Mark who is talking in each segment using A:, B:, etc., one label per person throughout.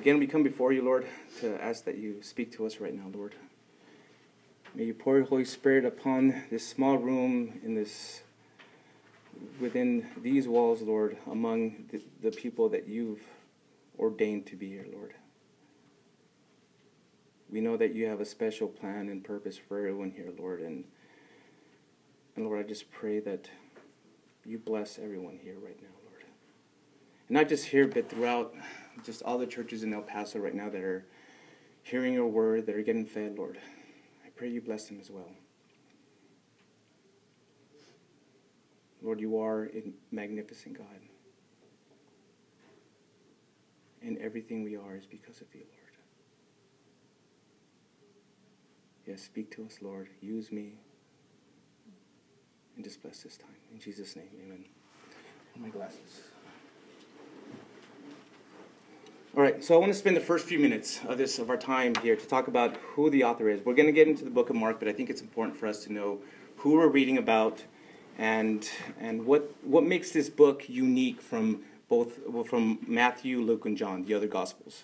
A: Again, we come before you, Lord, to ask that you speak to us right now, Lord. May you pour your Holy Spirit upon this small room in this within these walls, Lord, among the, the people that you've ordained to be here, Lord. We know that you have a special plan and purpose for everyone here, Lord, and and Lord, I just pray that you bless everyone here right now, Lord. And not just here, but throughout just all the churches in El Paso right now that are hearing your word, that are getting fed, Lord. I pray you bless them as well. Lord, you are a magnificent God. And everything we are is because of you, Lord. Yes, speak to us, Lord. Use me. And just bless this time. In Jesus' name, amen. My glasses. All right, so I want to spend the first few minutes of this of our time here to talk about who the author is. We're going to get into the book of Mark, but I think it's important for us to know who we're reading about and and what what makes this book unique from both well, from Matthew, Luke, and John, the other gospels.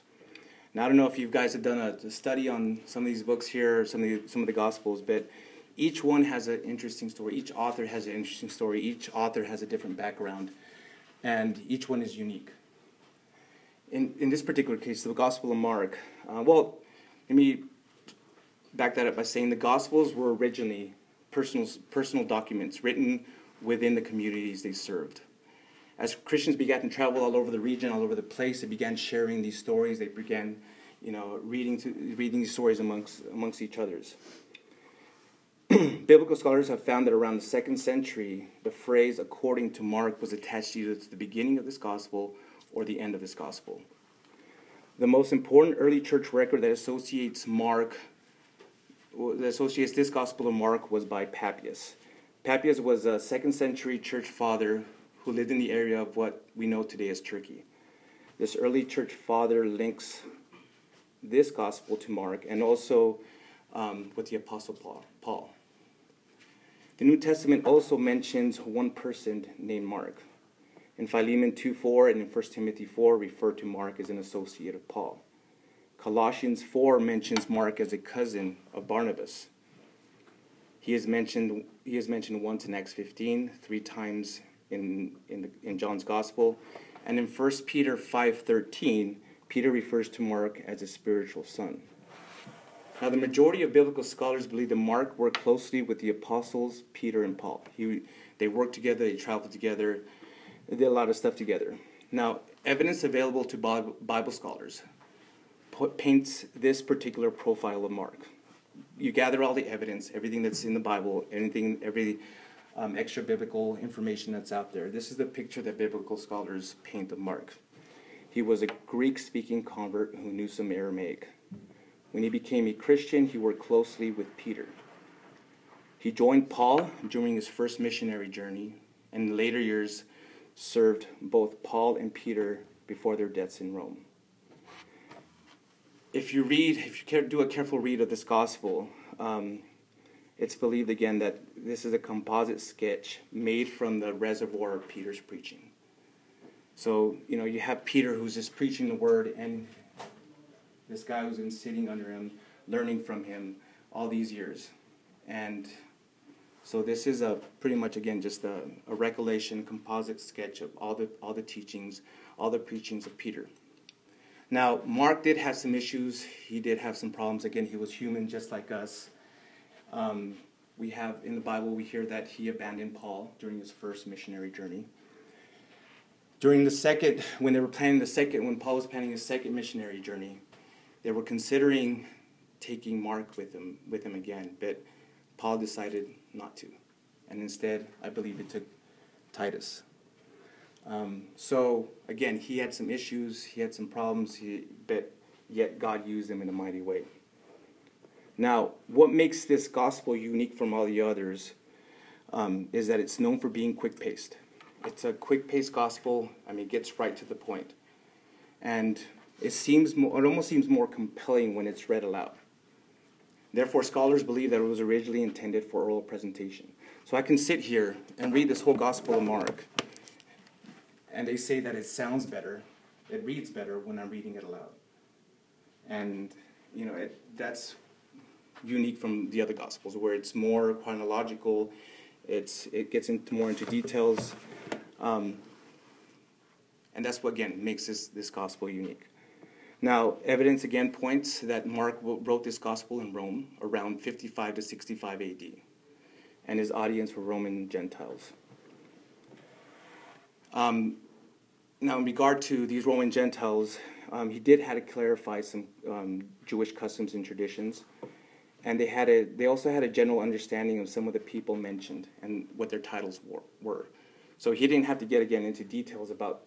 A: Now I don't know if you guys have done a, a study on some of these books here, some of the, some of the gospels, but each one has an interesting story. Each author has an interesting story. Each author has a different background, and each one is unique. In in this particular case, the Gospel of Mark. Uh, well, let me back that up by saying the Gospels were originally personal, personal documents written within the communities they served. As Christians began to travel all over the region, all over the place, they began sharing these stories. They began, you know, reading, to, reading these stories amongst, amongst each others. Biblical scholars have found that around the second century, the phrase according to Mark was attached either to the beginning of this gospel or the end of this gospel. The most important early church record that associates Mark that associates this Gospel of Mark was by Papias. Papias was a second century church father who lived in the area of what we know today as Turkey. This early church father links this Gospel to Mark and also um, with the Apostle Paul. Paul. The New Testament also mentions one person named Mark. In Philemon 2 4 and in 1 Timothy 4, refer to Mark as an associate of Paul. Colossians 4 mentions Mark as a cousin of Barnabas. He is mentioned, he is mentioned once in Acts 15, three times in, in, the, in John's Gospel. And in 1 Peter 5.13, Peter refers to Mark as a spiritual son. Now, the majority of biblical scholars believe that Mark worked closely with the apostles Peter and Paul. He, they worked together, they traveled together, did a lot of stuff together. Now, evidence available to Bible scholars paints this particular profile of Mark. You gather all the evidence, everything that's in the Bible, anything, every um, extra biblical information that's out there. This is the picture that biblical scholars paint of Mark. He was a Greek speaking convert who knew some Aramaic. When he became a Christian, he worked closely with Peter. He joined Paul during his first missionary journey, and in later years served both Paul and Peter before their deaths in Rome if you read, if you do a careful read of this gospel, um, it's believed again that this is a composite sketch made from the reservoir of Peter's preaching. So, you know, you have Peter who's just preaching the word, and this guy who's been sitting under him, learning from him all these years. And so this is a pretty much again just a, a recollection, composite sketch of all the all the teachings, all the preachings of Peter. Now, Mark did have some issues. He did have some problems. Again, he was human just like us. Um, we have in the Bible, we hear that he abandoned Paul during his first missionary journey. During the second, when they were planning the second, when Paul was planning his second missionary journey, they were considering taking Mark with him, with him again, but Paul decided not to. And instead, I believe it took Titus. Um, so again, he had some issues, he had some problems, he, but yet God used him in a mighty way. Now, what makes this gospel unique from all the others um, is that it's known for being quick paced. It's a quick paced gospel. I mean, it gets right to the point, and it seems more, it almost seems more compelling when it's read aloud. Therefore, scholars believe that it was originally intended for oral presentation. So I can sit here and read this whole Gospel of Mark and they say that it sounds better, it reads better when I'm reading it aloud. And, you know, it, that's unique from the other Gospels, where it's more chronological, it's, it gets into more into details. Um, and that's what, again, makes this, this Gospel unique. Now, evidence again points that Mark wrote this Gospel in Rome around 55 to 65 AD, and his audience were Roman Gentiles. Um, now, in regard to these Roman Gentiles, um, he did had to clarify some um, Jewish customs and traditions, and they had a they also had a general understanding of some of the people mentioned and what their titles were. were. So he didn't have to get again into details about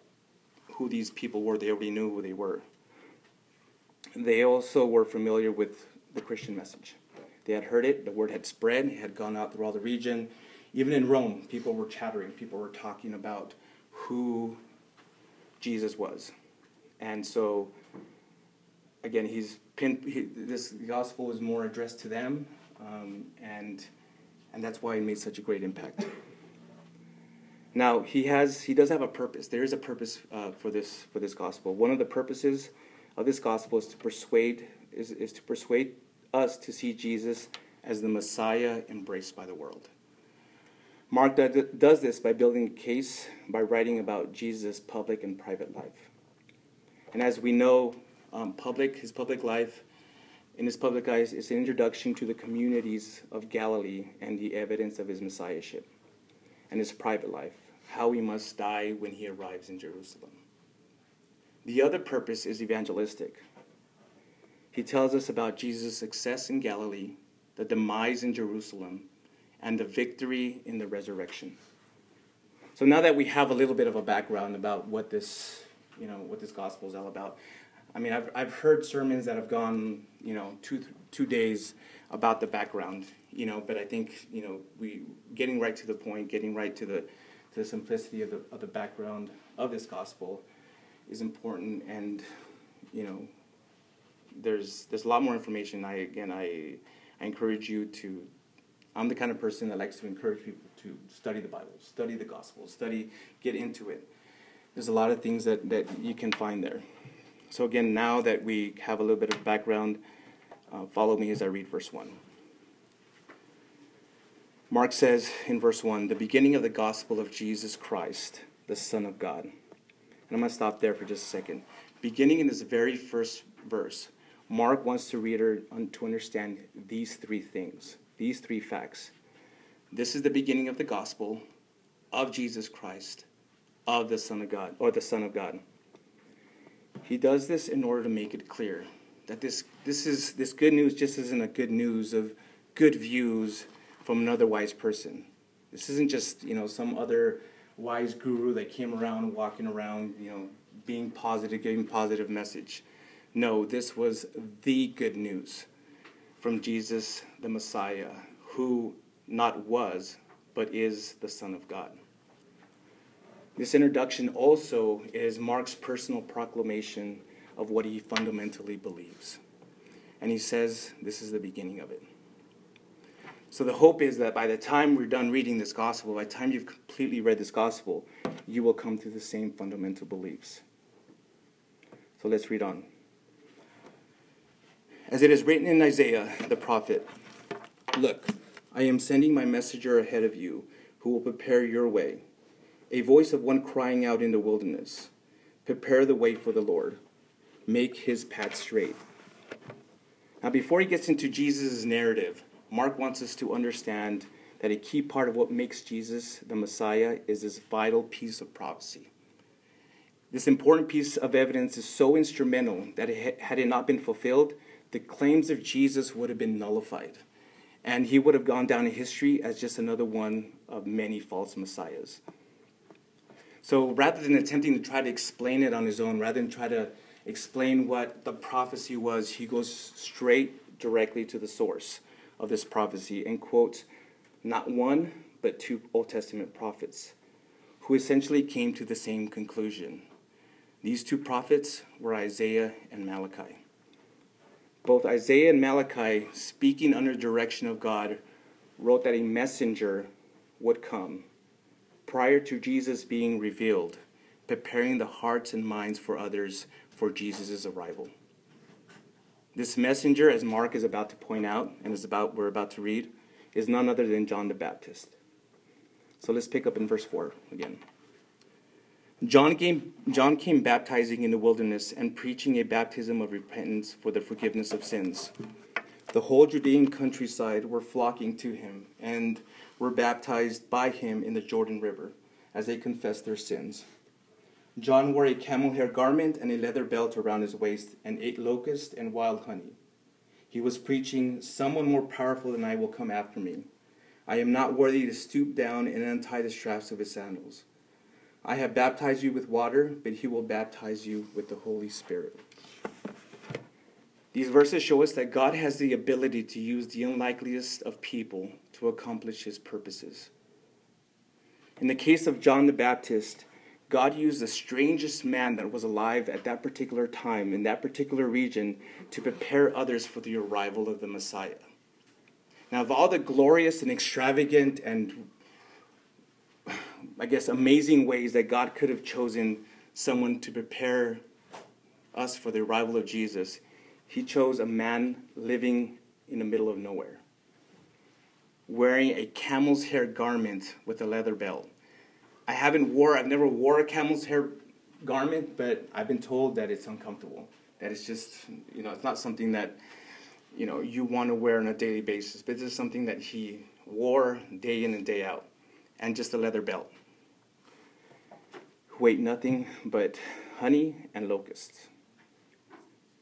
A: who these people were. They already knew who they were. They also were familiar with the Christian message. They had heard it. The word had spread. It had gone out through all the region. Even in Rome, people were chattering. People were talking about who Jesus was. And so, again, he's pin, he, this gospel is more addressed to them, um, and and that's why it made such a great impact. Now he has he does have a purpose. There is a purpose uh, for this for this gospel. One of the purposes of this gospel is to persuade is, is to persuade us to see Jesus as the Messiah embraced by the world. Mark does this by building a case by writing about Jesus' public and private life. And as we know, um, public his public life, in his public eyes, is an introduction to the communities of Galilee and the evidence of his messiahship. And his private life, how he must die when he arrives in Jerusalem. The other purpose is evangelistic. He tells us about Jesus' success in Galilee, the demise in Jerusalem, and the victory in the resurrection. So now that we have a little bit of a background about what this, you know, what this gospel is all about, I mean, I've, I've heard sermons that have gone, you know, two, two days about the background, you know, but I think, you know, we getting right to the point, getting right to the, to the simplicity of the, of the background of this gospel is important. And, you know, there's, there's a lot more information. I, again, I, I encourage you to I'm the kind of person that likes to encourage people to study the Bible, study the gospel, study, get into it. There's a lot of things that, that you can find there. So, again, now that we have a little bit of background, uh, follow me as I read verse 1. Mark says in verse 1 the beginning of the gospel of Jesus Christ, the Son of God. And I'm going to stop there for just a second. Beginning in this very first verse, Mark wants the reader to understand these three things these three facts. This is the beginning of the gospel of Jesus Christ, of the Son of God, or the Son of God. He does this in order to make it clear that this, this, is, this good news just isn't a good news of good views from another wise person. This isn't just, you know, some other wise guru that came around walking around, you know, being positive, giving positive message. No, this was the good news from Jesus the Messiah, who not was, but is the Son of God. This introduction also is Mark's personal proclamation of what he fundamentally believes. And he says this is the beginning of it. So the hope is that by the time we're done reading this gospel, by the time you've completely read this gospel, you will come to the same fundamental beliefs. So let's read on. As it is written in Isaiah the prophet Look, I am sending my messenger ahead of you, who will prepare your way. A voice of one crying out in the wilderness Prepare the way for the Lord, make his path straight. Now, before he gets into Jesus' narrative, Mark wants us to understand that a key part of what makes Jesus the Messiah is this vital piece of prophecy. This important piece of evidence is so instrumental that it, had it not been fulfilled, the claims of Jesus would have been nullified. And he would have gone down in history as just another one of many false messiahs. So rather than attempting to try to explain it on his own, rather than try to explain what the prophecy was, he goes straight directly to the source of this prophecy and quotes not one, but two Old Testament prophets who essentially came to the same conclusion. These two prophets were Isaiah and Malachi both Isaiah and Malachi, speaking under direction of God, wrote that a messenger would come prior to Jesus being revealed, preparing the hearts and minds for others for Jesus' arrival. This messenger, as Mark is about to point out and is about we're about to read, is none other than John the Baptist. So let's pick up in verse 4 again. John came, John came baptizing in the wilderness and preaching a baptism of repentance for the forgiveness of sins. The whole Judean countryside were flocking to him and were baptized by him in the Jordan River as they confessed their sins. John wore a camel hair garment and a leather belt around his waist and ate locust and wild honey. He was preaching, Someone more powerful than I will come after me. I am not worthy to stoop down and untie the straps of his sandals. I have baptized you with water, but he will baptize you with the Holy Spirit. These verses show us that God has the ability to use the unlikeliest of people to accomplish his purposes. In the case of John the Baptist, God used the strangest man that was alive at that particular time in that particular region to prepare others for the arrival of the Messiah. Now, of all the glorious and extravagant and I guess amazing ways that God could have chosen someone to prepare us for the arrival of Jesus, He chose a man living in the middle of nowhere, wearing a camel's hair garment with a leather belt I haven't wore, I've never wore a camel's hair garment, but I've been told that it's uncomfortable. That it's just, you know, it's not something that, you know, you want to wear on a daily basis. But this is something that he wore day in and day out, and just a leather belt. Wait, nothing but honey and locusts.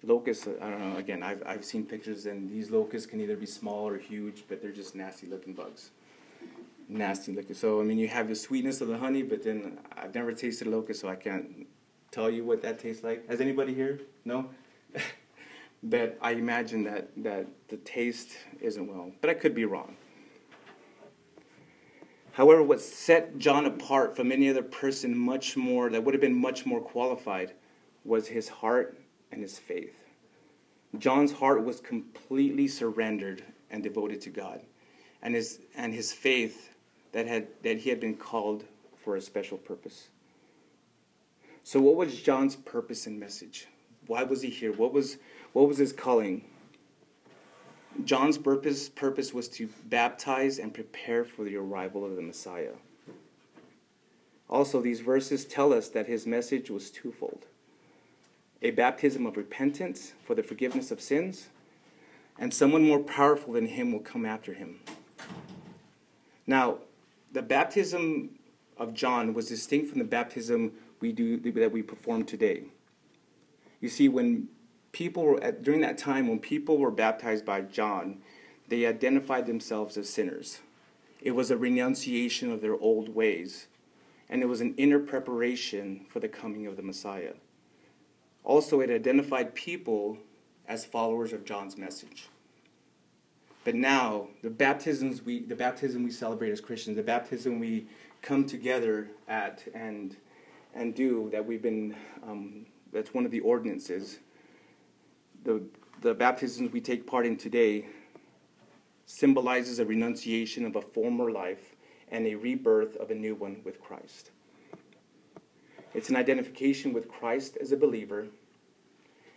A: Locusts, I don't know, again, I've, I've seen pictures, and these locusts can either be small or huge, but they're just nasty looking bugs nasty liquor. So I mean, you have the sweetness of the honey, but then I've never tasted locust, so I can't tell you what that tastes like. Has anybody here? No. but I imagine that that the taste isn't well, but I could be wrong. However, what set John apart from any other person much more that would have been much more qualified was his heart and his faith. John's heart was completely surrendered and devoted to God. And his, and his faith that, had, that he had been called for a special purpose. So, what was John's purpose and message? Why was he here? What was, what was his calling? John's purpose, purpose was to baptize and prepare for the arrival of the Messiah. Also, these verses tell us that his message was twofold a baptism of repentance for the forgiveness of sins, and someone more powerful than him will come after him. Now, the baptism of John was distinct from the baptism we do that we perform today. You see, when people were at, during that time when people were baptized by John, they identified themselves as sinners. It was a renunciation of their old ways, and it was an inner preparation for the coming of the Messiah. Also, it identified people as followers of John's message. But now, the baptisms we, the baptism we celebrate as Christians, the baptism we come together at and and do that we've been, um, that's one of the ordinances. The the baptisms we take part in today symbolizes a renunciation of a former life and a rebirth of a new one with Christ. It's an identification with Christ as a believer,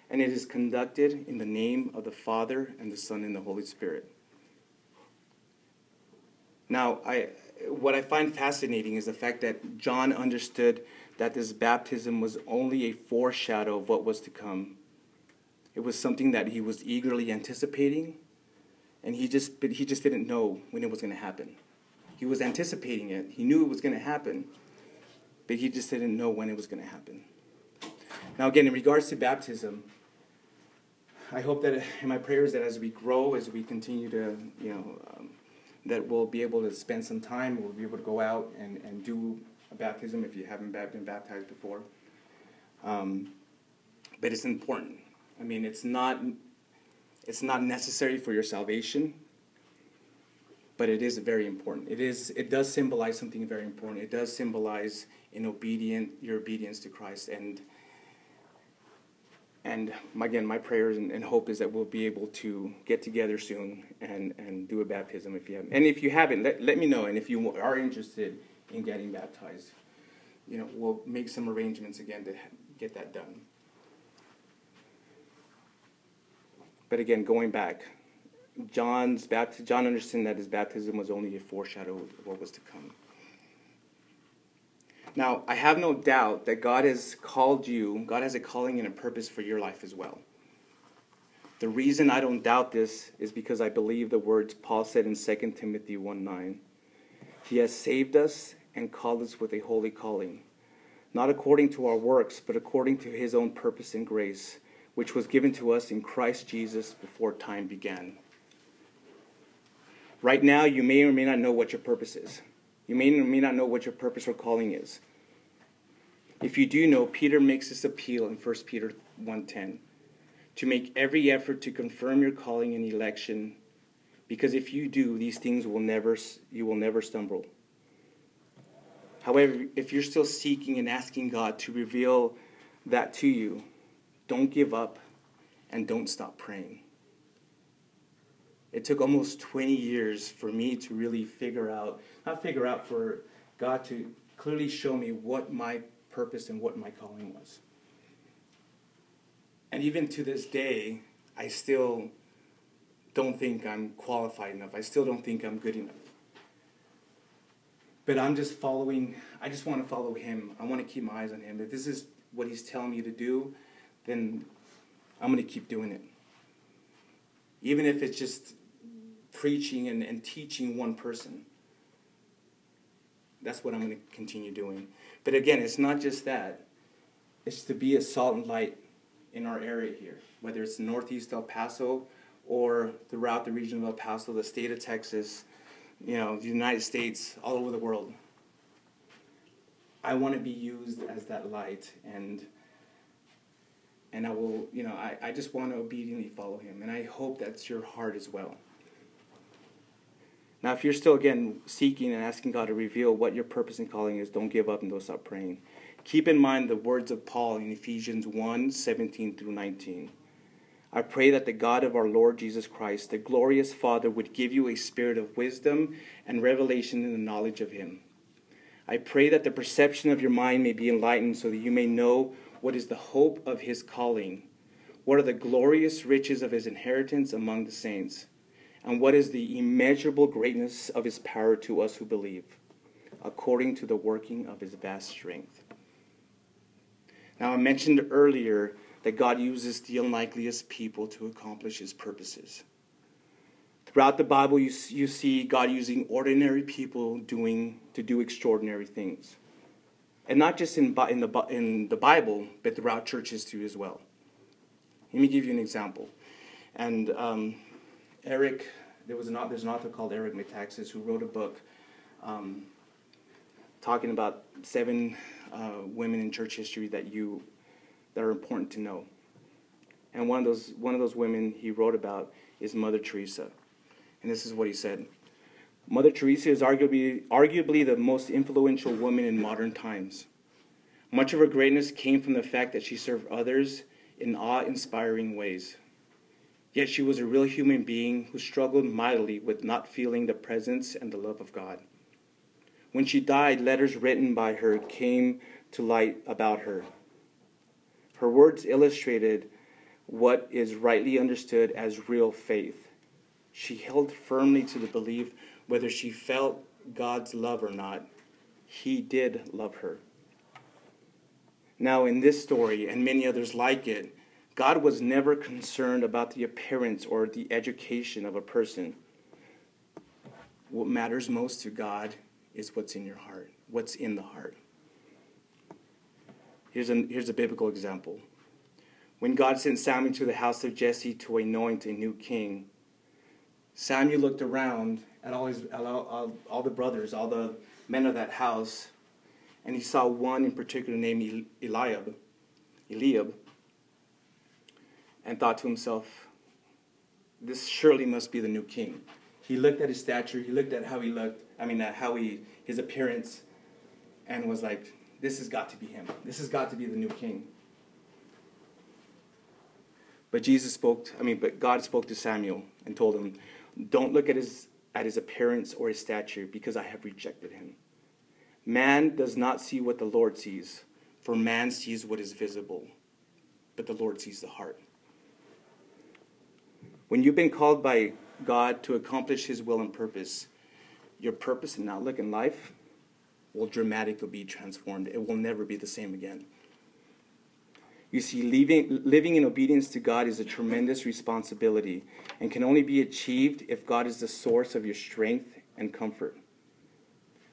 A: and it is conducted in the name of the Father and the Son and the Holy Spirit. Now, I, what I find fascinating is the fact that John understood that this baptism was only a foreshadow of what was to come. It was something that he was eagerly anticipating, and he just, but he just didn't know when it was going to happen. He was anticipating it. He knew it was going to happen, but he just didn't know when it was going to happen. Now, again, in regards to baptism, I hope that in my prayers that as we grow, as we continue to, you know, um, that we'll be able to spend some time, we'll be able to go out and, and do a baptism if you haven't been baptized before. Um, but it's important. I mean, it's not, it's not necessary for your salvation, but it is very important. It is. It does symbolize something very important. It does symbolize in obedient your obedience to Christ and and again, my prayers and, and, hope is that we'll be able to get together soon and, and do a baptism if you haven't. And if you haven't, let, let me know. And if you are interested in getting baptized, you know, we'll make some arrangements again to get that done. But again, going back, John's baptism, John understood that his baptism was only a foreshadow of what was to come. Now, I have no doubt that God has called you, God has a calling and a purpose for your life as well. The reason I don't doubt this is because I believe the words Paul said in 2 Timothy 1 9. He has saved us and called us with a holy calling, not according to our works, but according to his own purpose and grace, which was given to us in Christ Jesus before time began. Right now, you may or may not know what your purpose is. You may or may not know what your purpose or calling is. If you do know, Peter makes this appeal in 1 Peter 1:10 to make every effort to confirm your calling and election because if you do these things will never you will never stumble. However, if you're still seeking and asking God to reveal that to you, don't give up and don't stop praying. It took almost 20 years for me to really figure out, not figure out, for God to clearly show me what my purpose and what my calling was. And even to this day, I still don't think I'm qualified enough. I still don't think I'm good enough. But I'm just following, I just want to follow him. I want to keep my eyes on him. If this is what he's telling me to do, then I'm going to keep doing it. Even if it's just preaching and, and teaching one person. That's what I'm going to continue doing. But again, it's not just that, it's to be a salt and light in our area here, whether it's Northeast El Paso or throughout the region of El Paso, the state of Texas, you know, the United States, all over the world. I want to be used as that light and and I will, you know, I, I just want to obediently follow him. And I hope that's your heart as well. Now, if you're still, again, seeking and asking God to reveal what your purpose and calling is, don't give up and don't stop praying. Keep in mind the words of Paul in Ephesians 1 17 through 19. I pray that the God of our Lord Jesus Christ, the glorious Father, would give you a spirit of wisdom and revelation in the knowledge of Him. I pray that the perception of your mind may be enlightened so that you may know what is the hope of His calling, what are the glorious riches of His inheritance among the saints, and what is the immeasurable greatness of His power to us who believe, according to the working of His vast strength. Now, I mentioned earlier that God uses the unlikeliest people to accomplish his purposes. Throughout the Bible, you, you see God using ordinary people doing, to do extraordinary things. And not just in, in, the, in the Bible, but throughout church history as well. Let me give you an example. And um, Eric, there was an, there's an author called Eric Metaxas who wrote a book um, talking about seven uh, women in church history that you that are important to know. And one of those one of those women he wrote about is Mother Teresa. And this is what he said. Mother Teresa is arguably arguably the most influential woman in modern times. Much of her greatness came from the fact that she served others in awe-inspiring ways. Yet she was a real human being who struggled mightily with not feeling the presence and the love of God. When she died, letters written by her came to light about her. Her words illustrated what is rightly understood as real faith. She held firmly to the belief whether she felt God's love or not, He did love her. Now, in this story and many others like it, God was never concerned about the appearance or the education of a person. What matters most to God is what's in your heart, what's in the heart. Here's, a here's a biblical example. When God sent Samuel to the house of Jesse to anoint a new king, Samuel looked around at all, his, all, all, all the brothers, all the men of that house, and he saw one in particular named Eliab, Eliab, and thought to himself, this surely must be the new king. He looked at his stature, he looked at how he looked, I mean, how he, his appearance, and was like, this has got to be him. This has got to be the new king. But Jesus spoke, I mean, but God spoke to Samuel and told him, don't look at his, at his appearance or his stature because I have rejected him. Man does not see what the Lord sees, for man sees what is visible, but the Lord sees the heart. When you've been called by God to accomplish His will and purpose, your purpose and outlook in life will dramatically be transformed. It will never be the same again. You see, living, living in obedience to God is a tremendous responsibility and can only be achieved if God is the source of your strength and comfort.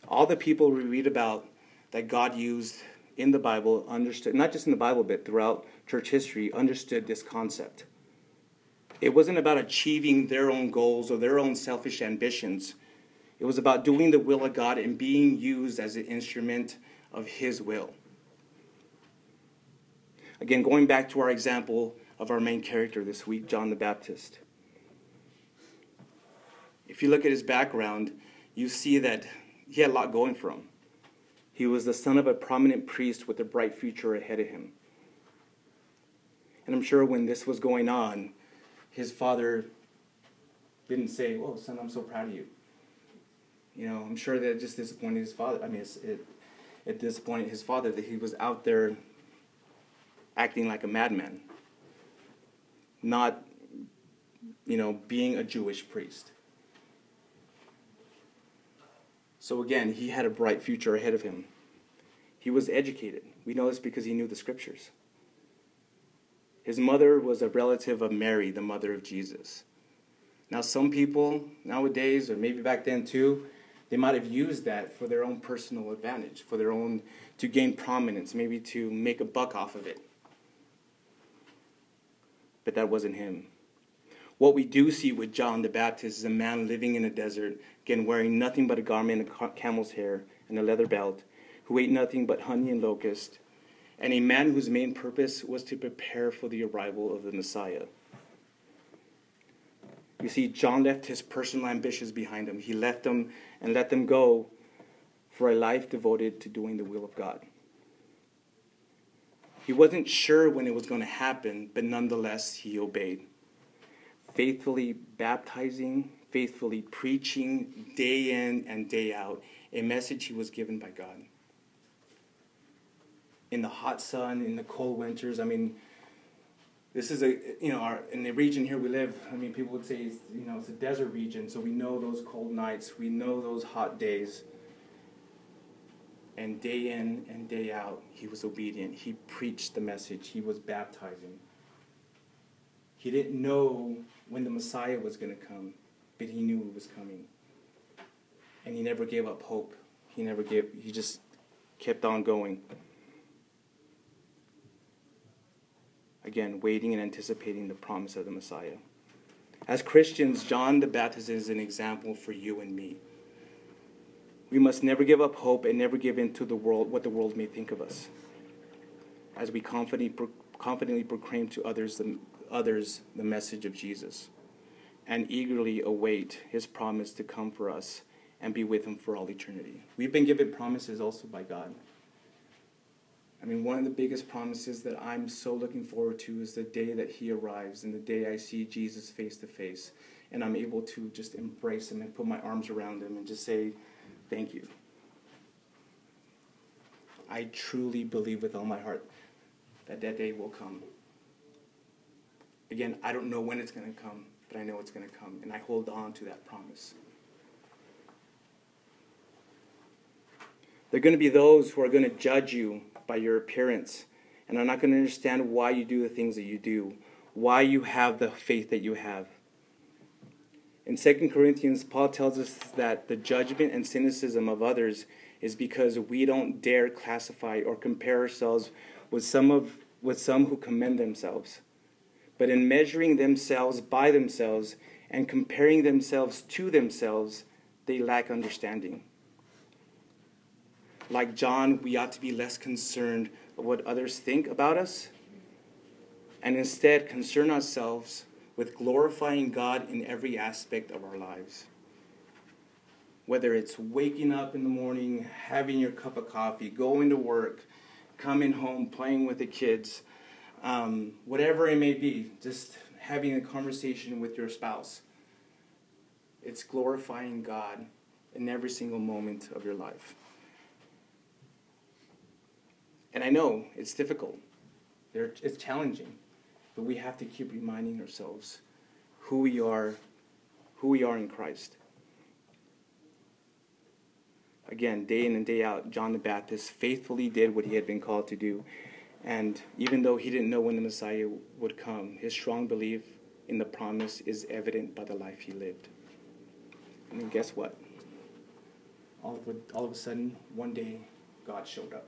A: All the people we read about that God used in the Bible understood, not just in the Bible, but throughout church history, understood this concept. It wasn't about achieving their own goals or their own selfish ambitions. It was about doing the will of God and being used as an instrument of His will. Again, going back to our example of our main character this week, John the Baptist. If you look at his background, you see that he had a lot going for him. He was the son of a prominent priest with a bright future ahead of him. And I'm sure when this was going on, his father didn't say, Oh, son, I'm so proud of you. You know, I'm sure that it just disappointed his father. I mean, it, it disappointed his father that he was out there acting like a madman, not, you know, being a Jewish priest. So again, he had a bright future ahead of him. He was educated. We know this because he knew the scriptures. His mother was a relative of Mary, the mother of Jesus. Now, some people nowadays, or maybe back then too, they might have used that for their own personal advantage, for their own, to gain prominence, maybe to make a buck off of it but that wasn't him. What we do see with John the Baptist is a man living in a desert, again wearing nothing but a garment of camel's hair and a leather belt, who ate nothing but honey and locust, and a man whose main purpose was to prepare for the arrival of the Messiah. You see, John left his personal ambitions behind him. He left them and let them go for a life devoted to doing the will of God. He wasn't sure when it was going to happen, but nonetheless, he obeyed. Faithfully baptizing, faithfully preaching day in and day out a message he was given by God. In the hot sun, in the cold winters, I mean, this is a you know our in the region here we live. I mean, people would say it's, you know it's a desert region, so we know those cold nights, we know those hot days. And day in and day out, he was obedient. He preached the message, he was baptizing. He didn't know when the Messiah was going to come, but he knew it was coming. And he never gave up hope. He never gave, he just kept on going. Again, waiting and anticipating the promise of the Messiah. As Christians, John the Baptist is an example for you and me. We must never give up hope and never give in to the world, what the world may think of us. As we confidently, confidently proclaim to others the, others the message of Jesus and eagerly await his promise to come for us and be with him for all eternity. We've been given promises also by God. I mean, one of the biggest promises that I'm so looking forward to is the day that he arrives and the day I see Jesus face to face and I'm able to just embrace him and put my arms around him and just say, Thank you. I truly believe with all my heart that that day will come. Again, I don't know when it's going to come, but I know it's going to come, and I hold on to that promise. There are going to be those who are going to judge you by your appearance and are not going to understand why you do the things that you do, why you have the faith that you have. In 2 Corinthians, Paul tells us that the judgment and cynicism of others is because we don't dare classify or compare ourselves with some, of, with some who commend themselves. But in measuring themselves by themselves and comparing themselves to themselves, they lack understanding. Like John, we ought to be less concerned of what others think about us and instead concern ourselves with glorifying God in every aspect of our lives. Whether it's waking up in the morning, having your cup of coffee, going to work, coming home, playing with the kids, um, whatever it may be, just having a conversation with your spouse. It's glorifying God in every single moment of your life. And I know it's difficult, it's challenging. But we have to keep reminding ourselves who we are, who we are in Christ. Again, day in and day out, John the Baptist faithfully did what he had been called to do. And even though he didn't know when the Messiah would come, his strong belief in the promise is evident by the life he lived. And guess what? All of, a, all of a sudden, one day, God showed up.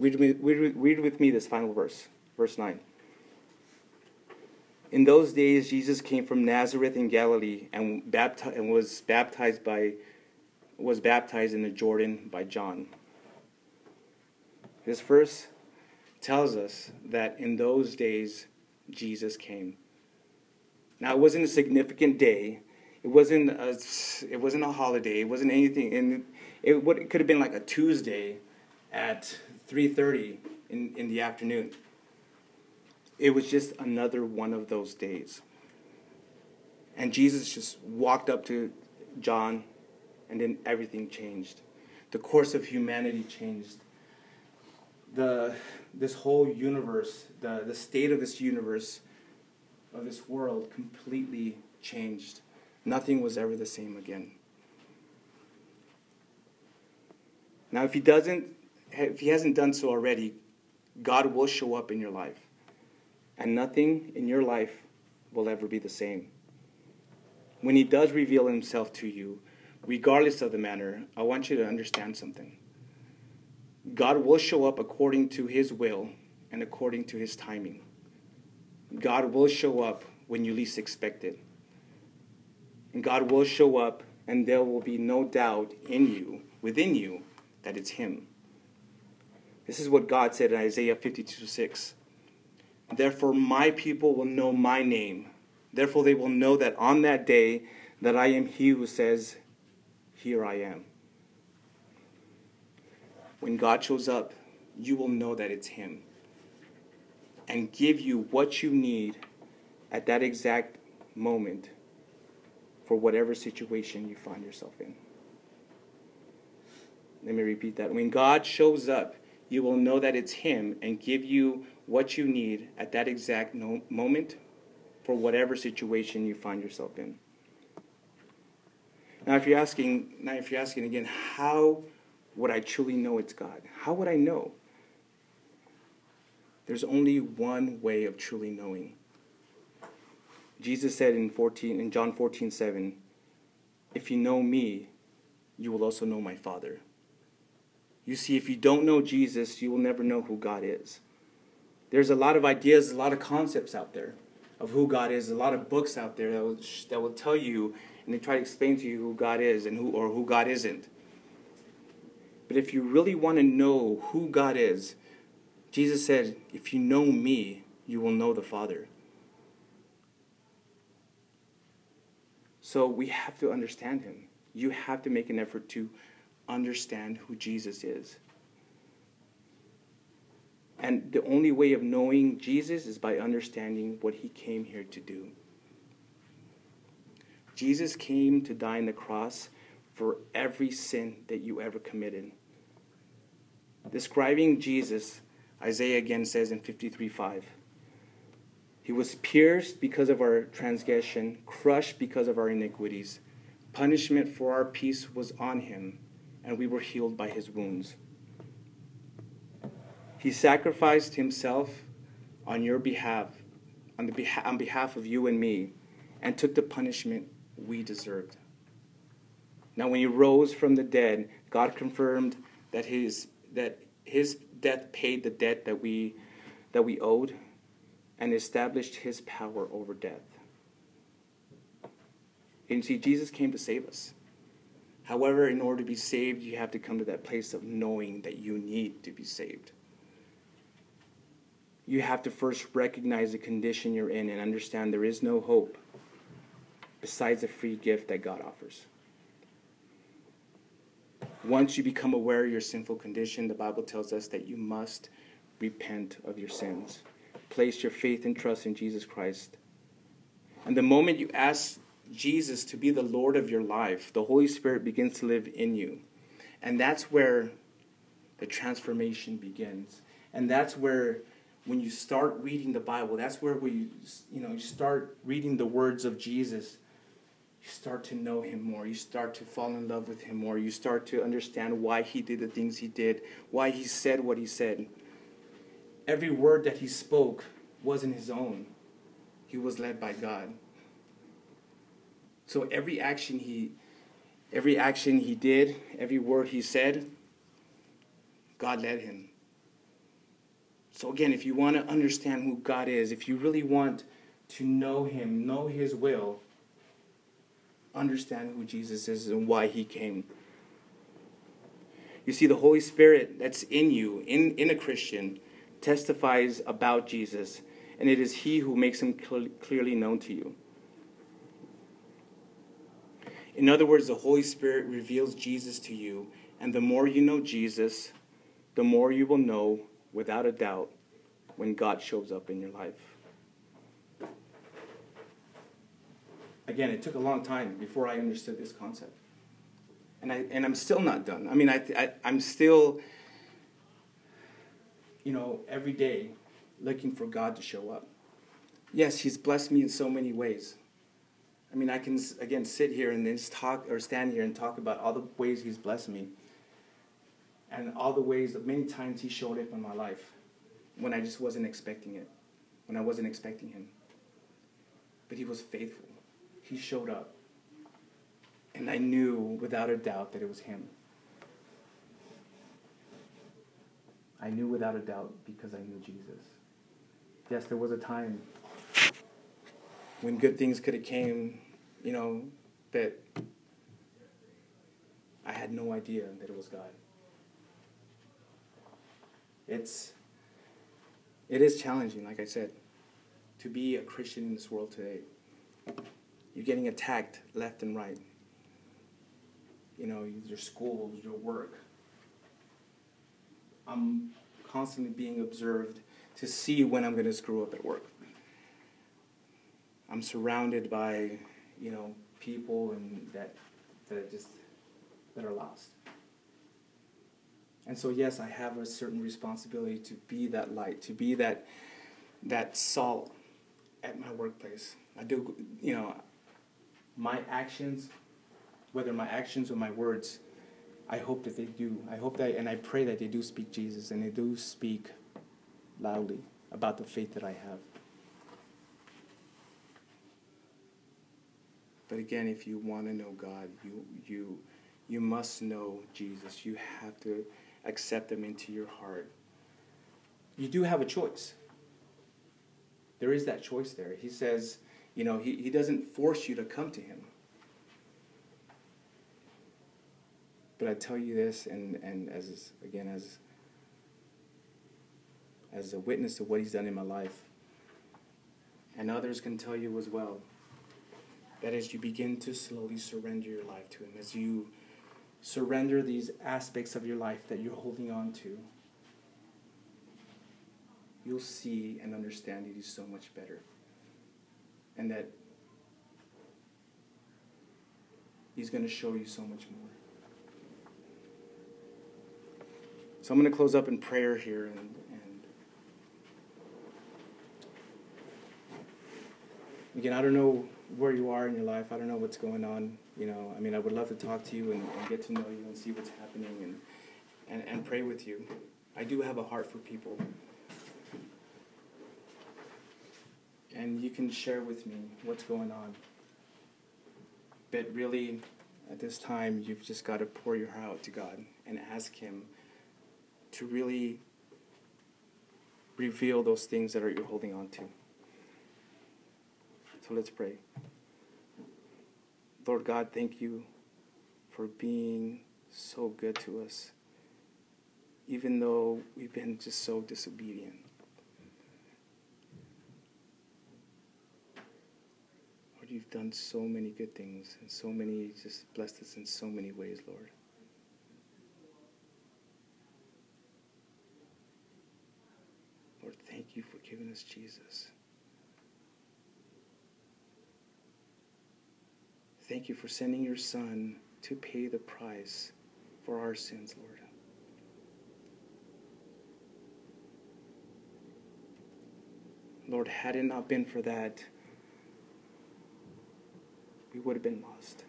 A: Read, read, read with me this final verse, verse 9. In those days, Jesus came from Nazareth in Galilee and, bapti- and was baptized by was baptized in the Jordan by John. This verse tells us that in those days Jesus came. Now it wasn't a significant day. It wasn't a, it wasn't a holiday. It wasn't anything. And it, would, it could have been like a Tuesday at 3.30 in, in the afternoon. It was just another one of those days. And Jesus just walked up to John, and then everything changed. The course of humanity changed. The, this whole universe, the, the state of this universe, of this world, completely changed. Nothing was ever the same again. Now, if he doesn't, if he hasn't done so already, God will show up in your life. And nothing in your life will ever be the same. When he does reveal himself to you, regardless of the manner, I want you to understand something. God will show up according to his will and according to his timing. God will show up when you least expect it. And God will show up, and there will be no doubt in you, within you, that it's Him. This is what God said in Isaiah 52 6. Therefore, my people will know my name. Therefore, they will know that on that day that I am He who says, Here I am. When God shows up, you will know that it's Him and give you what you need at that exact moment for whatever situation you find yourself in. Let me repeat that. When God shows up, you will know that it's Him and give you what you need at that exact no- moment for whatever situation you find yourself in. Now, if you're asking, now if you're asking again, how would I truly know it's God? How would I know? There's only one way of truly knowing. Jesus said in 14 in John 14, 7, If you know me, you will also know my Father. You see, if you don't know Jesus, you will never know who God is. There's a lot of ideas, a lot of concepts out there of who God is, a lot of books out there that will, that will tell you and they try to explain to you who God is and who or who God isn't. But if you really want to know who God is, Jesus said, If you know me, you will know the Father. So we have to understand him. You have to make an effort to understand who Jesus is. And the only way of knowing Jesus is by understanding what he came here to do. Jesus came to die on the cross for every sin that you ever committed. Describing Jesus, Isaiah again says in 53 5. He was pierced because of our transgression, crushed because of our iniquities. Punishment for our peace was on him, and we were healed by his wounds. He sacrificed himself on your behalf, on, the beha- on behalf of you and me, and took the punishment we deserved. Now, when he rose from the dead, God confirmed that his, that his death paid the debt that we, that we owed and established his power over death. And see, Jesus came to save us. However, in order to be saved, you have to come to that place of knowing that you need to be saved. You have to first recognize the condition you're in and understand there is no hope besides the free gift that God offers. Once you become aware of your sinful condition, the Bible tells us that you must repent of your sins. Place your faith and trust in Jesus Christ. And the moment you ask Jesus to be the Lord of your life, the Holy Spirit begins to live in you. And that's where the transformation begins. And that's where when you start reading the Bible, that's where we, you know, you start reading the words of Jesus. You start to know him more. You start to fall in love with him more. You start to understand why he did the things he did, why he said what he said. Every word that he spoke wasn't his own. He was led by God. So every action he every action he did, every word he said, God led him. So, again, if you want to understand who God is, if you really want to know Him, know His will, understand who Jesus is and why He came. You see, the Holy Spirit that's in you, in, in a Christian, testifies about Jesus, and it is He who makes Him cl- clearly known to you. In other words, the Holy Spirit reveals Jesus to you, and the more you know Jesus, the more you will know without a doubt when God shows up in your life. Again, it took a long time before I understood this concept. And, I, and I'm still not done. I mean, I, I, I'm still, you know, every day looking for God to show up. Yes, He's blessed me in so many ways. I mean, I can, again, sit here and then just talk or stand here and talk about all the ways He's blessed me and all the ways that many times he showed up in my life when I just wasn't expecting it, when I wasn't expecting him. But he was faithful. He showed up. And I knew without a doubt that it was him. I knew without a doubt because I knew Jesus. Yes, there was a time when good things could have came, you know, that I had no idea that it was God it's it is challenging, like I said, to be a Christian in this world today. You're getting attacked left and right. You know, your schools, your work. I'm constantly being observed to see when I'm going to screw up at work. I'm surrounded by, you know, people and that that just that are lost. And so, yes, I have a certain responsibility to be that light, to be that that salt at my workplace. I do, you know, my actions, whether my actions or my words, I hope that they do. I hope that, and I pray that they do speak Jesus and they do speak loudly about the faith that I have. But again, if you want to know God, you you you must know Jesus. You have to accept them into your heart. You do have a choice. There is that choice there. He says, you know, he, he doesn't force you to come to him. But I tell you this, and, and as again as as a witness to what he's done in my life, and others can tell you as well, that as you begin to slowly surrender your life to him, as you surrender these aspects of your life that you're holding on to, you'll see and understand it is so much better. And that He's going to show you so much more. So I'm going to close up in prayer here and, and again, I don't know where you are in your life. I don't know what's going on. You know, I mean, I would love to talk to you and, and get to know you and see what's happening and, and, and pray with you. I do have a heart for people. And you can share with me what's going on. But really, at this time, you've just got to pour your heart out to God and ask Him to really reveal those things that are you're holding on to. So let's pray. Lord God, thank you for being so good to us, even though we've been just so disobedient. Lord, you've done so many good things and so many, just blessed us in so many ways, Lord. Lord, thank you for giving us Jesus. Thank you for sending your Son to pay the price for our sins, Lord. Lord, had it not been for that, we would have been lost.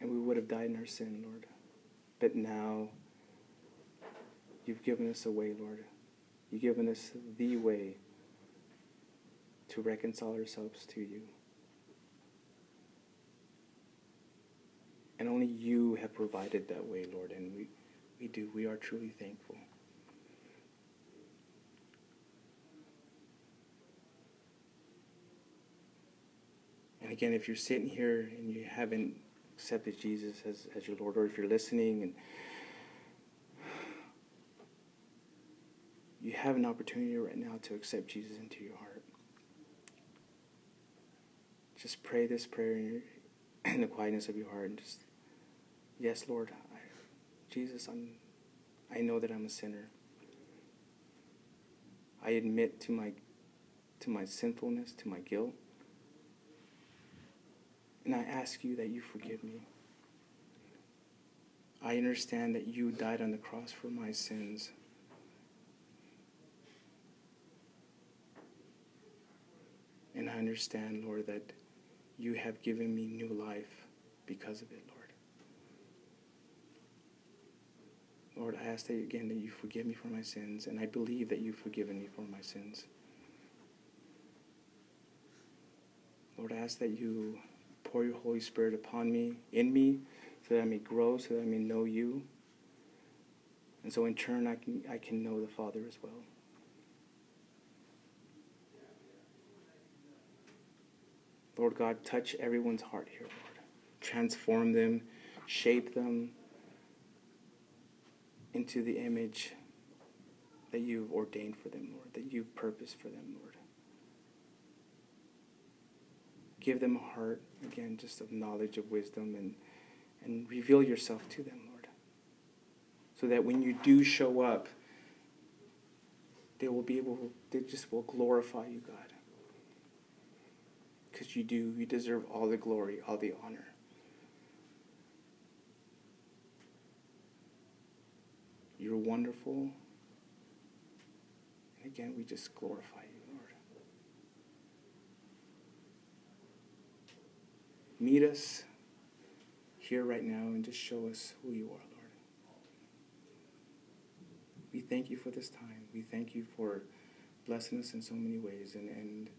A: And we would have died in our sin, Lord. But now, you've given us a way, Lord. You've given us the way to reconcile ourselves to you. And only you have provided that way, Lord, and we, we do. We are truly thankful. And again, if you're sitting here and you haven't accepted Jesus as, as your Lord, or if you're listening and you have an opportunity right now to accept Jesus into your heart, just pray this prayer in, your, in the quietness of your heart and just, yes, Lord, I, Jesus, I'm, I know that I'm a sinner. I admit to my, to my sinfulness, to my guilt. And I ask you that you forgive me. I understand that you died on the cross for my sins. And I understand, Lord, that you have given me new life because of it, Lord. Lord, I ask that you again that you forgive me for my sins, and I believe that you've forgiven me for my sins. Lord, I ask that you pour your Holy Spirit upon me, in me, so that I may grow, so that I may know you. And so in turn, I can, I can know the Father as well. Lord God, touch everyone's heart here, Lord. Transform them, shape them into the image that you've ordained for them, Lord, that you've purposed for them, Lord. Give them a heart, again, just of knowledge, of wisdom, and, and reveal yourself to them, Lord. So that when you do show up, they will be able, they just will glorify you, God because you do. You deserve all the glory, all the honor. You're wonderful. And again, we just glorify you, Lord. Meet us here right now and just show us who you are, Lord. We thank you for this time. We thank you for blessing us in so many ways and, and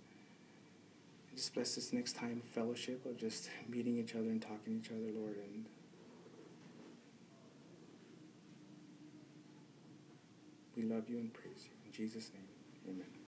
A: just bless this next time fellowship of just meeting each other and talking to each other, Lord. And we love you and praise you. In Jesus' name, amen.